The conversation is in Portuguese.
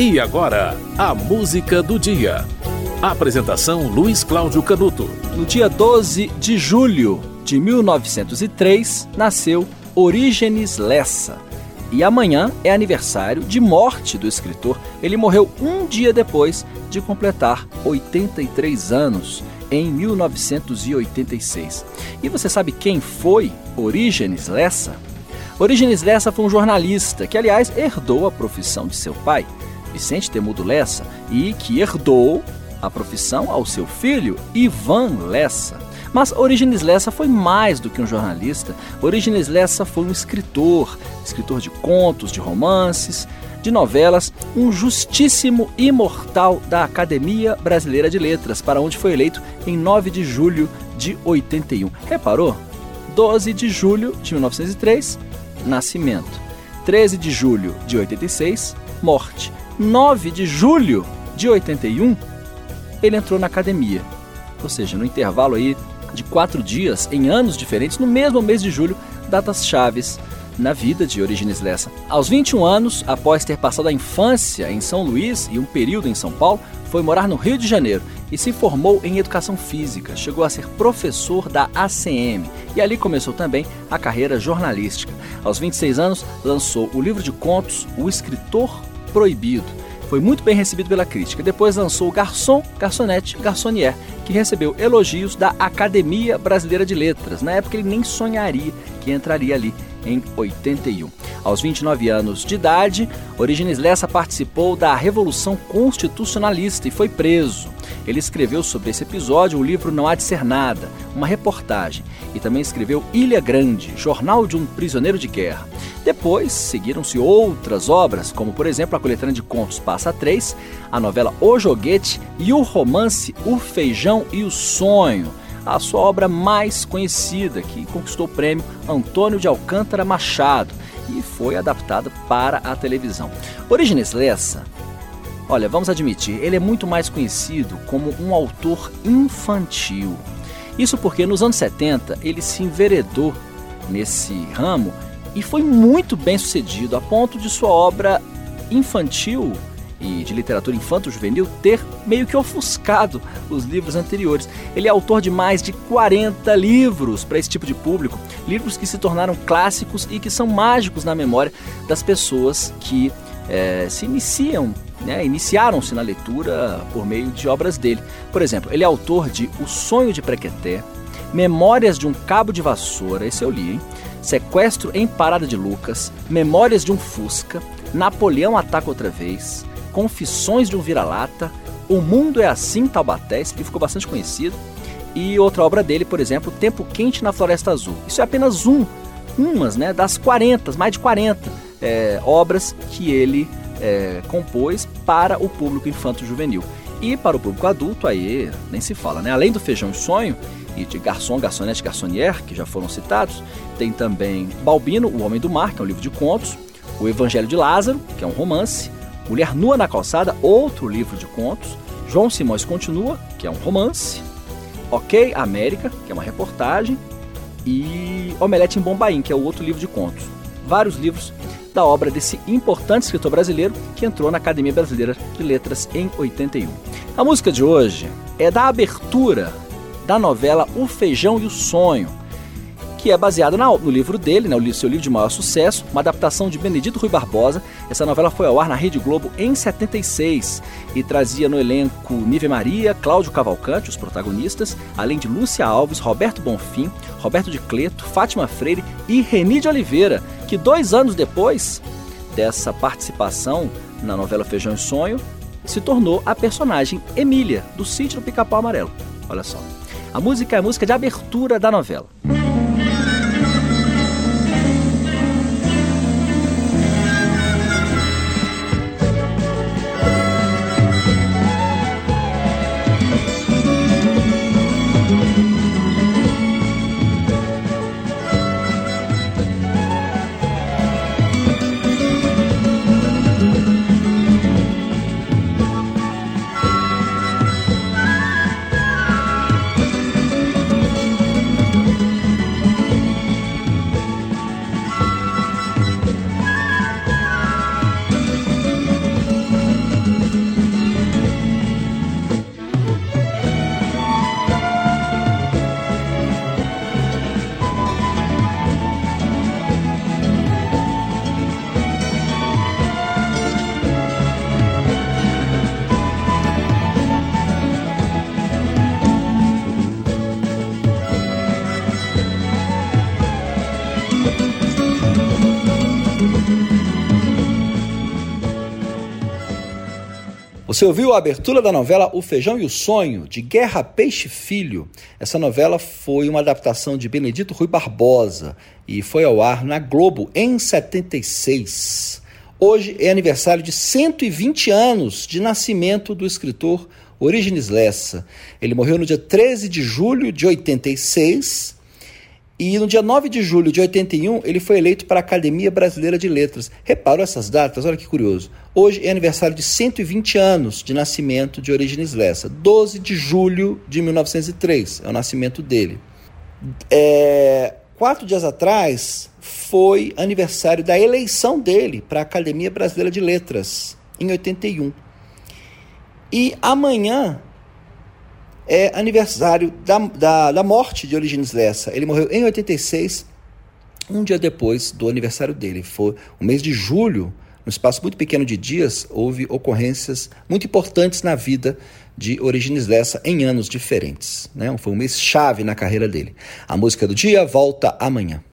E agora, a música do dia. Apresentação Luiz Cláudio Canuto. No dia 12 de julho de 1903, nasceu Orígenes Lessa. E amanhã é aniversário de morte do escritor. Ele morreu um dia depois de completar 83 anos, em 1986. E você sabe quem foi Orígenes Lessa? Orígenes Lessa foi um jornalista que, aliás, herdou a profissão de seu pai. Vicente Temudo Lessa, e que herdou a profissão ao seu filho Ivan Lessa. Mas Origenes Lessa foi mais do que um jornalista. Origenes Lessa foi um escritor, escritor de contos, de romances, de novelas, um justíssimo imortal da Academia Brasileira de Letras, para onde foi eleito em 9 de julho de 81. Reparou? 12 de julho de 1903, nascimento. 13 de julho de 86, morte. 9 de julho de 81, ele entrou na academia. Ou seja, no intervalo aí de quatro dias, em anos diferentes, no mesmo mês de julho, datas chaves na vida de Origines Lessa. Aos 21 anos, após ter passado a infância em São Luís e um período em São Paulo, foi morar no Rio de Janeiro e se formou em educação física. Chegou a ser professor da ACM e ali começou também a carreira jornalística. Aos 26 anos, lançou o livro de contos O Escritor Proibido. Foi muito bem recebido pela crítica. Depois lançou Garçom, Garçonete, Garçonnier, que recebeu elogios da Academia Brasileira de Letras. Na época ele nem sonharia que entraria ali em 81. Aos 29 anos de idade, Origenes Lessa participou da Revolução Constitucionalista e foi preso. Ele escreveu sobre esse episódio o livro Não Há de Ser Nada, uma reportagem, e também escreveu Ilha Grande, Jornal de um Prisioneiro de Guerra. Depois seguiram-se outras obras, como por exemplo a coletânea de contos Passa 3, a novela O Joguete e o romance O Feijão e o Sonho, a sua obra mais conhecida, que conquistou o prêmio Antônio de Alcântara Machado e foi adaptada para a televisão. Origenes Lessa, olha, vamos admitir, ele é muito mais conhecido como um autor infantil. Isso porque nos anos 70 ele se enveredou nesse ramo e foi muito bem sucedido, a ponto de sua obra infantil e de literatura infanto-juvenil ter meio que ofuscado os livros anteriores. Ele é autor de mais de 40 livros para esse tipo de público, livros que se tornaram clássicos e que são mágicos na memória das pessoas que é, se iniciam, né, iniciaram-se na leitura por meio de obras dele. Por exemplo, ele é autor de O Sonho de Prequeté, Memórias de um Cabo de Vassoura, esse eu li, hein? Sequestro em Parada de Lucas, Memórias de um Fusca, Napoleão Ataca Outra Vez, Confissões de um Vira-Lata, O Mundo é Assim, Taubaté, esse livro ficou bastante conhecido, e outra obra dele, por exemplo, Tempo Quente na Floresta Azul. Isso é apenas um, umas né, das 40, mais de 40 é, obras que ele é, compôs para o público infanto-juvenil. E para o público adulto, aí nem se fala, né? Além do Feijão e Sonho, e de Garçom, Garçonete, Garçonnier, que já foram citados. Tem também Balbino, O Homem do Mar, que é um livro de contos, O Evangelho de Lázaro, que é um romance, Mulher Nua na Calçada, outro livro de contos, João Simões Continua, que é um romance, Ok América, que é uma reportagem, e Omelete em Bombaim, que é o outro livro de contos. Vários livros da obra desse importante escritor brasileiro que entrou na Academia Brasileira de Letras em 81. A música de hoje é da abertura da novela O Feijão e o Sonho, que é baseada no livro dele, né, o seu livro de maior sucesso, uma adaptação de Benedito Rui Barbosa. Essa novela foi ao ar na Rede Globo em 76 e trazia no elenco Nive Maria, Cláudio Cavalcante, os protagonistas, além de Lúcia Alves, Roberto Bonfim, Roberto de Cleto, Fátima Freire e Reni de Oliveira, que dois anos depois dessa participação na novela Feijão e Sonho, se tornou a personagem Emília, do sítio do Pica-Pau Amarelo. Olha só. A música é a música de abertura da novela. Você ouviu a abertura da novela O Feijão e o Sonho, de Guerra Peixe Filho. Essa novela foi uma adaptação de Benedito Rui Barbosa e foi ao ar na Globo em 76. Hoje é aniversário de 120 anos de nascimento do escritor Origines Lessa. Ele morreu no dia 13 de julho de 86 e no dia 9 de julho de 81, ele foi eleito para a Academia Brasileira de Letras. Reparou essas datas? Olha que curioso. Hoje é aniversário de 120 anos de nascimento de Orígenes Lessa. 12 de julho de 1903 é o nascimento dele. É, quatro dias atrás foi aniversário da eleição dele para a Academia Brasileira de Letras, em 81. E amanhã é aniversário da, da, da morte de Origines Lessa. Ele morreu em 86, um dia depois do aniversário dele. Foi o mês de julho, no espaço muito pequeno de dias, houve ocorrências muito importantes na vida de Origines Lessa em anos diferentes. Né? Foi um mês chave na carreira dele. A música do dia volta amanhã.